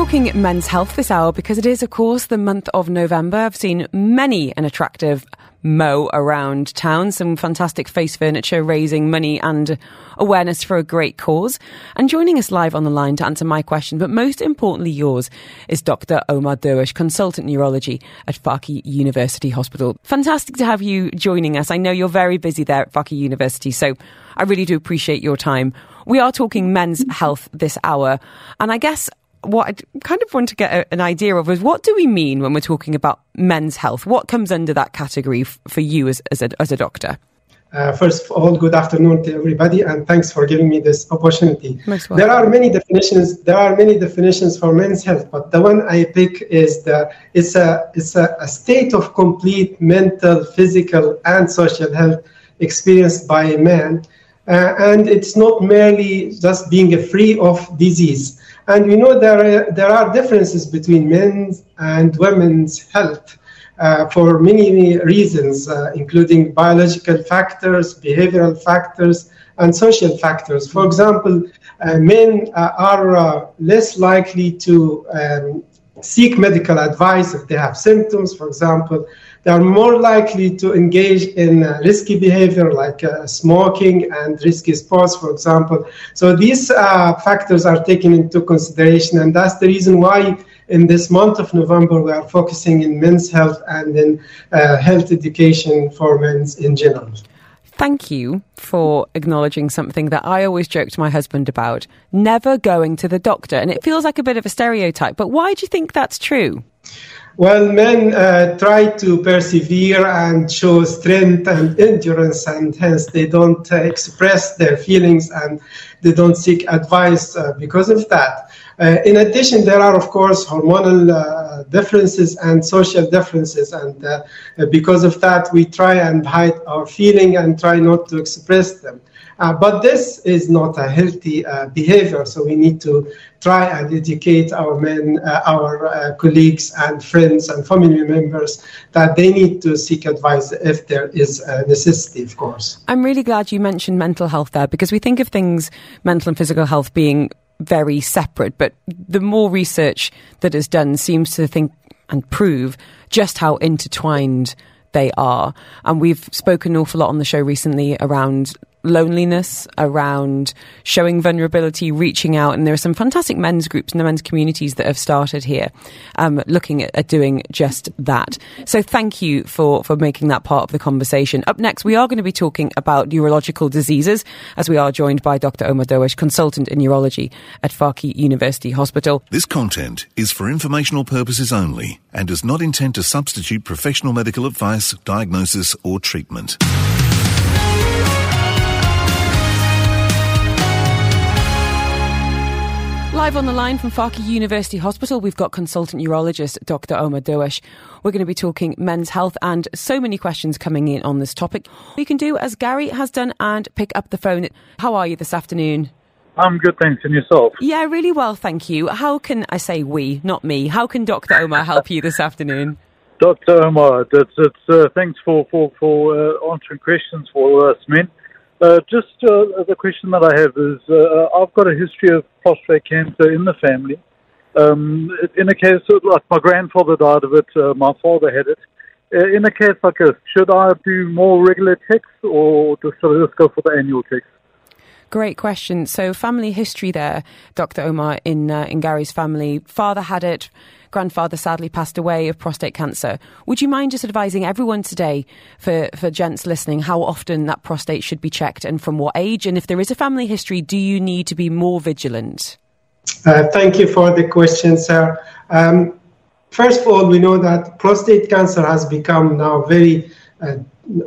talking men's health this hour because it is, of course, the month of November. I've seen many an attractive mo around town, some fantastic face furniture, raising money and awareness for a great cause. And joining us live on the line to answer my question, but most importantly yours, is Dr. Omer Derwish, consultant neurology at Fakeeh University Hospital. Fantastic to have you joining us. I know you're very busy there at Fakeeh University, so I really do appreciate your time. We are talking men's health this hour, and I guess what I kind of want to get an idea of is what do we mean when we're talking about men's health? What comes under that category for you as, as, a, as a doctor? Uh, first of all, good afternoon to everybody, and thanks for giving me this opportunity. There are many definitions. There are many definitions for men's health, but the one I pick is the it's a it's a, a state of complete mental, physical, and social health experienced by a man, uh, and it's not merely just being free of disease. And we know there are, there are differences between men's and women's health uh, for many reasons, uh, including biological factors, behavioral factors, and social factors. For example, uh, men uh, are uh, less likely to um, seek medical advice if they have symptoms, for example. They are more likely to engage in uh, risky behavior like uh, smoking and risky sports, for example. So these uh, factors are taken into consideration, and that's the reason why in this month of November we are focusing in men's health and in uh, health education for men in general thank you for acknowledging something that I always joke to my husband about never going to the doctor. And it feels like a bit of a stereotype, but why do you think that's true? Well, men uh, try to persevere and show strength and endurance, and hence they don't uh, express their feelings and they don't seek advice uh, because of that. Uh, in addition, there are, of course, hormonal uh, differences and social differences. And uh, because of that, we try and hide our feeling and try not to express them. Uh, but this is not a healthy uh, behavior, so we need to try and educate our men, uh, our colleagues, and friends and family members that they need to seek advice if there is a necessity, of course. I'm really glad you mentioned mental health there because we think of things, mental and physical health, being very separate, but the more research that is done seems to think and prove just how intertwined they are. And we've spoken an awful lot on the show recently around loneliness, around showing vulnerability, reaching out. And there are some fantastic men's groups and the men's communities that have started here, um, looking at, at, doing just that. So thank you for, for making that part of the conversation. Up next, we are going to be talking about urological diseases as we are joined by Dr. Omer Derwish, consultant in urology at Fakeeh University Hospital. This content is for informational purposes only and does not intend to substitute professional medical advice, diagnosis, or treatment. Live on the line from Fakeeh University Hospital, we've got consultant urologist Dr. Omer Derwish. We're going to be talking men's health and so many questions coming in on this topic. You can do as Gary has done and pick up the phone. How are you this afternoon? I'm good, thanks. And yourself? Yeah, really well, thank you. How can I say we, not me? How can Dr. Omer help you this afternoon? Dr. Omer, it's, it's, uh, thanks for, for, for uh, answering questions for us men. Uh, just uh, the question that I have is uh, I've got a history of prostate cancer in the family. Um, in a case like my grandfather died of it, uh, my father had it. Uh, in a case like this, should I do more regular checks or just, just go for the annual checks? Great question. So, family history there, Dr. Omer, in, in Gary's family. Father had it grandfather sadly passed away of prostate cancer. Would you mind just advising everyone today, for, for gents listening, how often that prostate should be checked and from what age? And if there is a family history, do you need to be more vigilant? Uh, thank you for the question, sir. Um, first of all, we know that prostate cancer has become now very uh,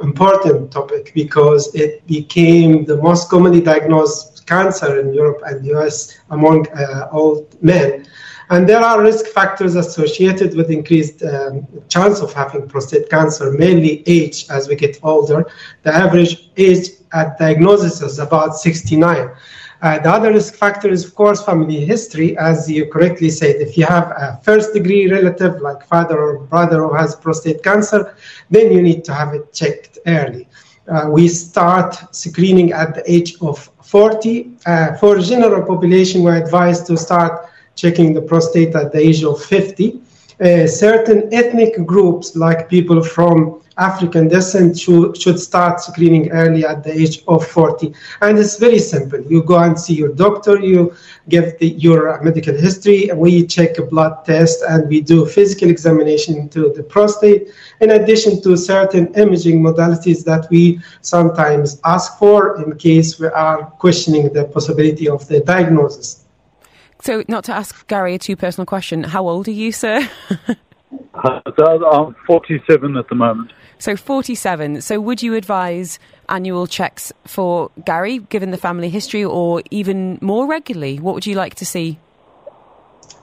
important topic because it became the most commonly diagnosed cancer in Europe and the US among uh, all men. And there are risk factors associated with increased um, chance of having prostate cancer, mainly age as we get older. The average age at diagnosis is about 69. Uh, the other risk factor is, of course, family history. As you correctly said, if you have a first degree relative like father or brother who has prostate cancer, then you need to have it checked early. Uh, we start screening at the age of 40. Uh, for general population, we're advised to start checking the prostate at the age of 50. Uh, certain ethnic groups, like people from African descent, should, should start screening early at the age of 40. And it's very simple. You go and see your doctor, you give the, your medical history, we check a blood test, and we do physical examination into the prostate, in addition to certain imaging modalities that we sometimes ask for in case we are questioning the possibility of the diagnosis. So, not to ask Gary a too personal question, how old are you, sir? uh, I'm 47 at the moment. So, 47. So, would you advise annual checks for Gary, given the family history, or even more regularly? What would you like to see?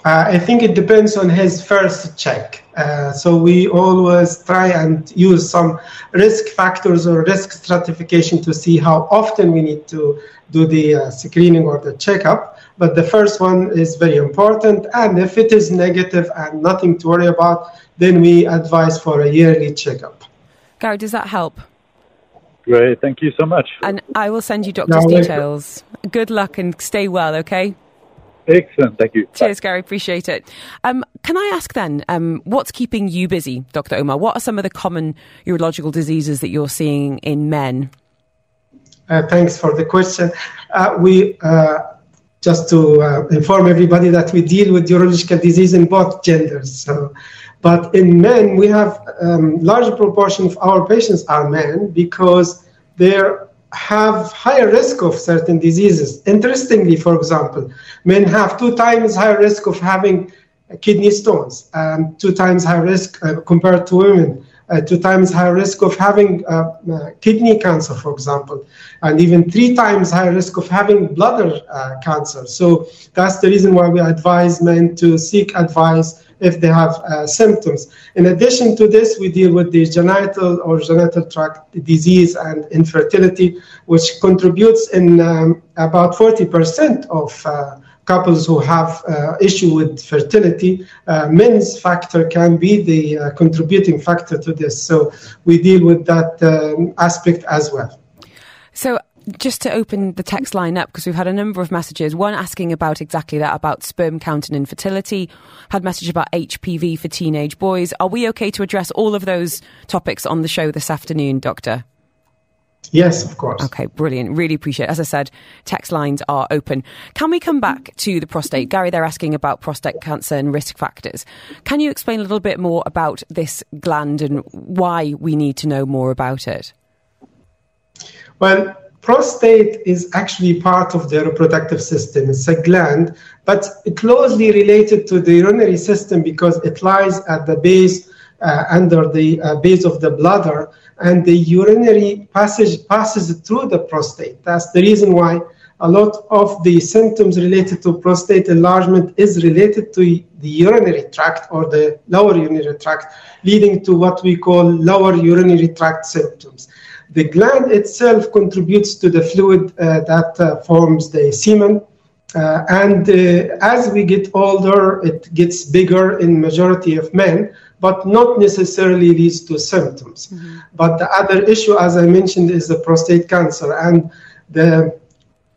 Uh, I think it depends on his first check. Uh, so we always try and use some risk factors or risk stratification to see how often we need to do the uh, screening or the checkup. But the first one is very important. And if it is negative and nothing to worry about, then we advise for a yearly checkup. Gary, does that help? Great. Thank you so much. And I will send you doctor's no, details. Good luck and stay well, okay? Excellent. Thank you. Cheers, Bye. Gary. Appreciate it. Um, can I ask then, um, what's keeping you busy, Dr. Omer? What are some of the common urological diseases that you're seeing in men? Uh, thanks for the question. Uh, we uh, just to uh, inform everybody that we deal with urological disease in both genders. So, but in men, we have um, large proportion of our patients are men because they're have higher risk of certain diseases. Interestingly, for example, men have two times higher risk of having kidney stones, and two times higher risk uh, compared to women, uh, two times higher risk of having uh, uh kidney cancer, for example, and even three times higher risk of having bladder uh, cancer. So that's the reason why we advise men to seek advice if they have uh, symptoms. In addition to this, we deal with the genital or genital tract disease and infertility, which contributes in um, about 40% of uh, couples who have uh, issue with fertility. Uh, men's factor can be the uh, contributing factor to this. So we deal with that um, aspect as well. So just to open the text line up because we've had a number of messages. One asking about exactly that about sperm count and infertility. Had message about HPV for teenage boys. Are we okay to address all of those topics on the show this afternoon, Doctor? Yes, of course. Okay, brilliant. Really appreciate it. As I said, text lines are open. Can we come back to the prostate? Gary, they're asking about prostate cancer and risk factors. Can you explain a little bit more about this gland and why we need to know more about it? Well, prostate is actually part of the reproductive system. It's a gland, but closely related to the urinary system because it lies at the base, uh, under the uh, base of the bladder, and the urinary passage passes through the prostate. That's the reason why a lot of the symptoms related to prostate enlargement is related to the urinary tract or the lower urinary tract, leading to what we call lower urinary tract symptoms. The gland itself contributes to the fluid uh, that uh, forms the semen. Uh, and uh, as we get older, it gets bigger in majority of men, but not necessarily leads to symptoms. Mm-hmm. But the other issue, as I mentioned, is the prostate cancer. And the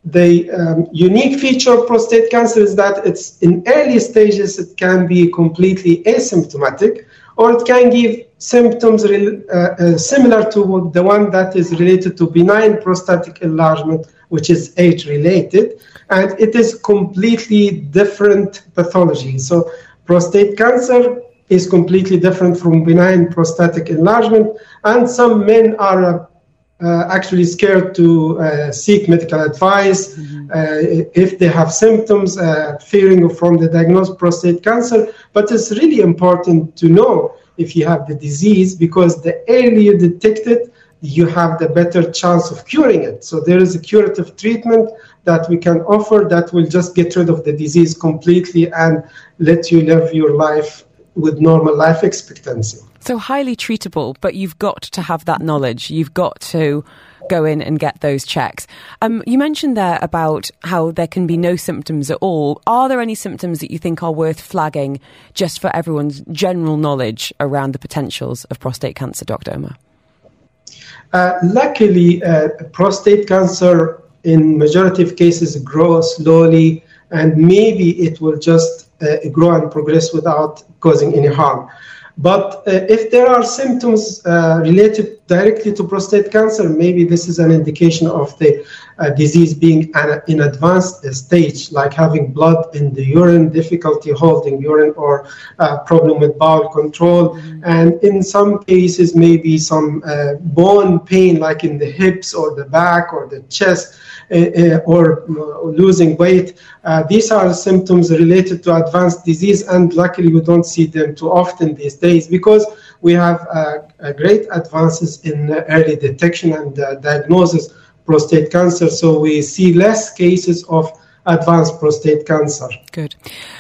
the um, unique feature of prostate cancer is that it's in early stages it can be completely asymptomatic or it can give symptoms re- uh, uh, similar to the one that is related to benign prostatic enlargement, which is age related, and it is completely different pathology. So, prostate cancer is completely different from benign prostatic enlargement, and some men are uh, uh, actually scared to uh, seek medical advice mm-hmm. uh, if they have symptoms, uh, fearing from the diagnosed prostate cancer. But it's really important to know if you have the disease because the earlier you detect it, you have the better chance of curing it. So there is a curative treatment that we can offer that will just get rid of the disease completely and let you live your life with normal life expectancy. So highly treatable, but you've got to have that knowledge. You've got to go in and get those checks. Um, you mentioned there about how there can be no symptoms at all. Are there any symptoms that you think are worth flagging just for everyone's general knowledge around the potentials of prostate cancer, Dr. Omer? Uh, luckily, uh, prostate cancer in majority of cases grows slowly and maybe it will just grow and progress without causing any harm. But uh, if there are symptoms uh, related directly to prostate cancer, maybe this is an indication of the uh, disease being an, in advanced stage, like having blood in the urine, difficulty holding urine, or uh, problem with bowel control. Mm-hmm. And in some cases, maybe some uh, bone pain, like in the hips or the back or the chest. Uh, uh, or uh, losing weight. these are symptoms related to advanced disease, and luckily we don't see them too often these days because we have uh, uh, great advances in early detection and uh, diagnosis prostate cancer. So we see less cases of advanced prostate cancer. Good.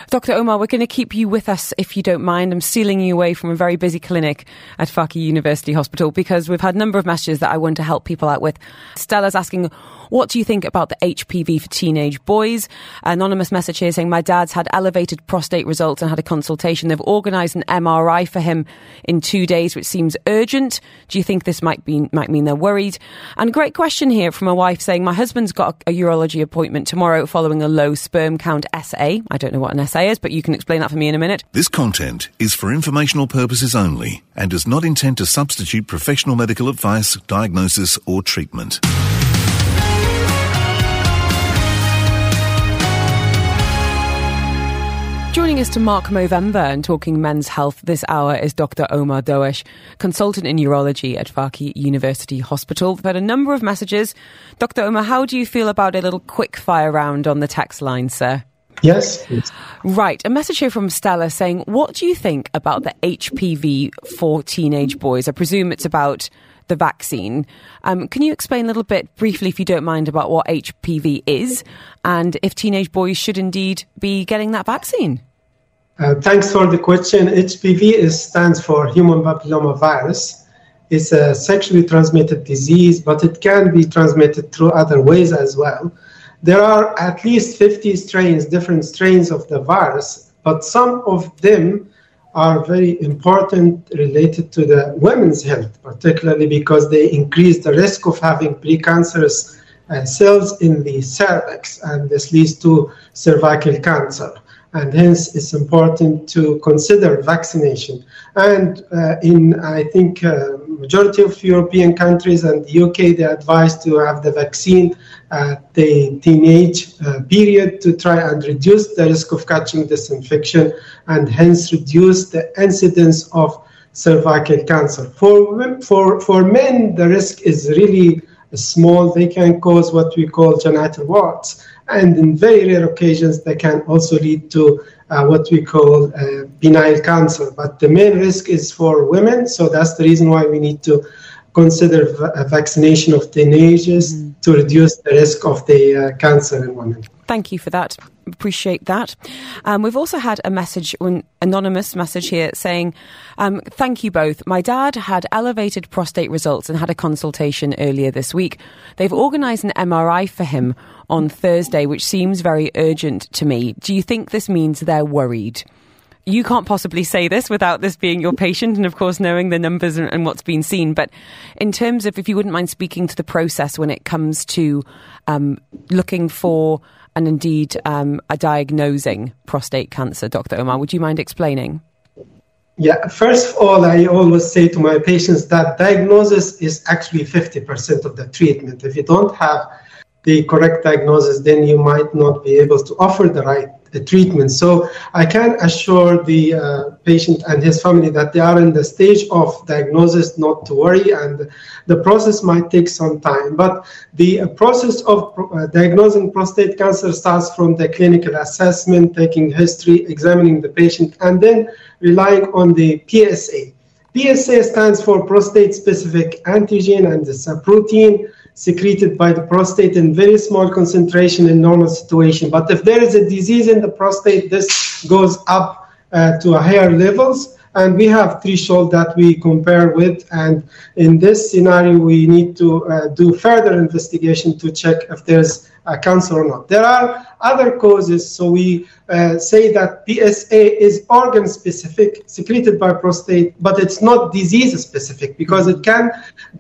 Dr. Omer, we're going to keep you with us if you don't mind. I'm stealing you away from a very busy clinic at Fakeeh University Hospital because we've had a number of messages that I want to help people out with. Stella's asking, what do you think about the HPV for teenage boys? Anonymous message here saying, My dad's had elevated prostate results and had a consultation. They've organised an MRI for him in two days, which seems urgent. Do you think this might, be, might mean they're worried? And great question here from a wife saying, My husband's got a, urology appointment tomorrow following a low sperm count SA. I don't know what an SA is, but you can explain that for me in a minute. This content is for informational purposes only and does not intend to substitute professional medical advice, diagnosis, or treatment. Joining us to mark Movember and talking men's health this hour is Dr. Omer Derwish, consultant in urology at Fakeeh University Hospital. We've had a number of messages. Dr. Omer, how do you feel about a little quick fire round on the text line, sir? Yes. Right. A message here from Stella saying, What do you think about the HPV for teenage boys? I presume it's about the vaccine. Um, can you explain a little bit briefly, if you don't mind, about what HPV is and if teenage boys should indeed be getting that vaccine? Uh, thanks for the question. HPV is, stands for human papilloma virus. It's a sexually transmitted disease, but it can be transmitted through other ways as well. There are at least 50 strains, different strains of the virus, but some of them are very important related to the women's health, particularly because they increase the risk of having precancerous uh, cells in the cervix, and this leads to cervical cancer and hence it's important to consider vaccination. And uh, in, I think, uh, majority of European countries and the UK, they advise to have the vaccine at the teenage uh, period to try and reduce the risk of catching this infection and hence reduce the incidence of cervical cancer. For, for, for men, the risk is really small. They can cause what we call genital warts and in very rare occasions, they can also lead to uh, what we call uh, benign cancer. But the main risk is for women, so that's the reason why we need to consider v- vaccination of teenagers mm. to reduce the risk of the uh, cancer in women. Thank you for that. Appreciate that. Um, we've also had a message, an anonymous message here saying, um, Thank you both. My dad had elevated prostate results and had a consultation earlier this week. They've organised an MRI for him on Thursday, which seems very urgent to me. Do you think this means they're worried? You can't possibly say this without this being your patient and, of course, knowing the numbers and, and what's been seen. But in terms of, if you wouldn't mind speaking to the process when it comes to um, looking for and indeed um, diagnosing prostate cancer, Dr. Omer, would you mind explaining? Yeah, first of all, I always say to my patients that diagnosis is actually 50% of the treatment. If you don't have the correct diagnosis, then you might not be able to offer the right the treatment. So I can assure the uh, patient and his family that they are in the stage of diagnosis, not to worry, and the process might take some time. But the process of uh, diagnosing prostate cancer starts from the clinical assessment, taking history, examining the patient, and then relying on the PSA. PSA stands for prostate specific antigen and it's a protein secreted by the prostate in very small concentration in normal situation. But if there is a disease in the prostate, this goes up uh, to higher levels. And we have threshold that we compare with. And in this scenario, we need to uh, do further investigation to check if there's a cancer or not. There are other causes. So we uh, say that PSA is organ specific, secreted by prostate, but it's not disease specific because it can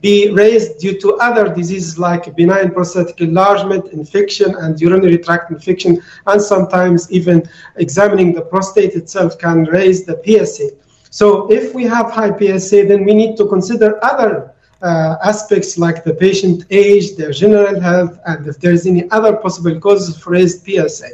be raised due to other diseases like benign prostatic enlargement, infection, and urinary tract infection. And sometimes even examining the prostate itself can raise the PSA. So if we have high PSA, then we need to consider other uh, aspects like the patient age, their general health, and if there's any other possible causes for raised PSA.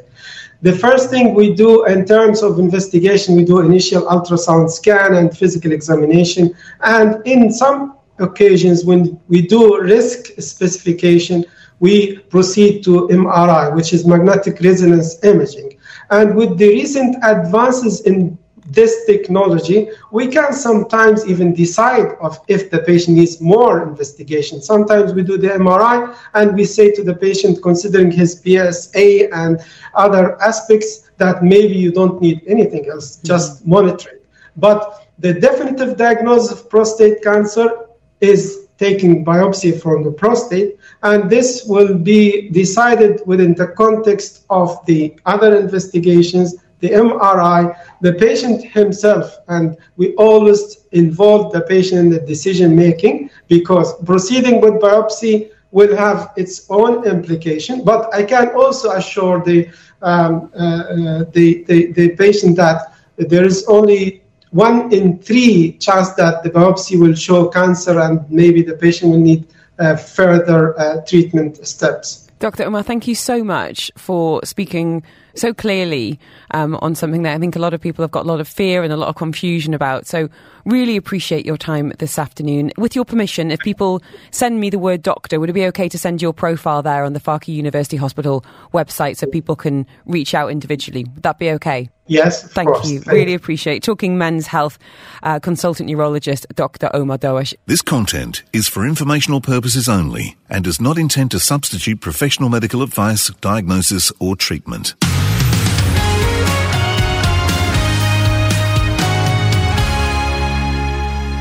The first thing we do in terms of investigation, we do initial ultrasound scan and physical examination. And in some occasions, when we do risk specification, we proceed to MRI, which is magnetic resonance imaging. And with the recent advances in this technology, we can sometimes even decide of if the patient needs more investigation. Sometimes we do the MRI and we say to the patient, considering his PSA and other aspects, that maybe you don't need anything else, mm-hmm. just monitoring. But the definitive diagnosis of prostate cancer is taking biopsy from the prostate, and this will be decided within the context of the other investigations the MRI, the patient himself, and we always involve the patient in the decision making because proceeding with biopsy will have its own implication. But I can also assure the um, uh, uh, the, the, the patient that there is only one in three chance that the biopsy will show cancer, and maybe the patient will need uh, further uh, treatment steps. Dr. Omer, thank you so much for speaking so clearly um, on something that I think a lot of people have got a lot of fear and a lot of confusion about. So, really appreciate your time this afternoon. With your permission, if people send me the word doctor, would it be okay to send your profile there on the Fakeeh University Hospital website so people can reach out individually? Would that be okay? Yes, thank course. you. Thank really appreciate talking men's health. Uh, consultant urologist Dr. Omer Derwish. This content is for informational purposes only and does not intend to substitute professional medical advice, diagnosis, or treatment.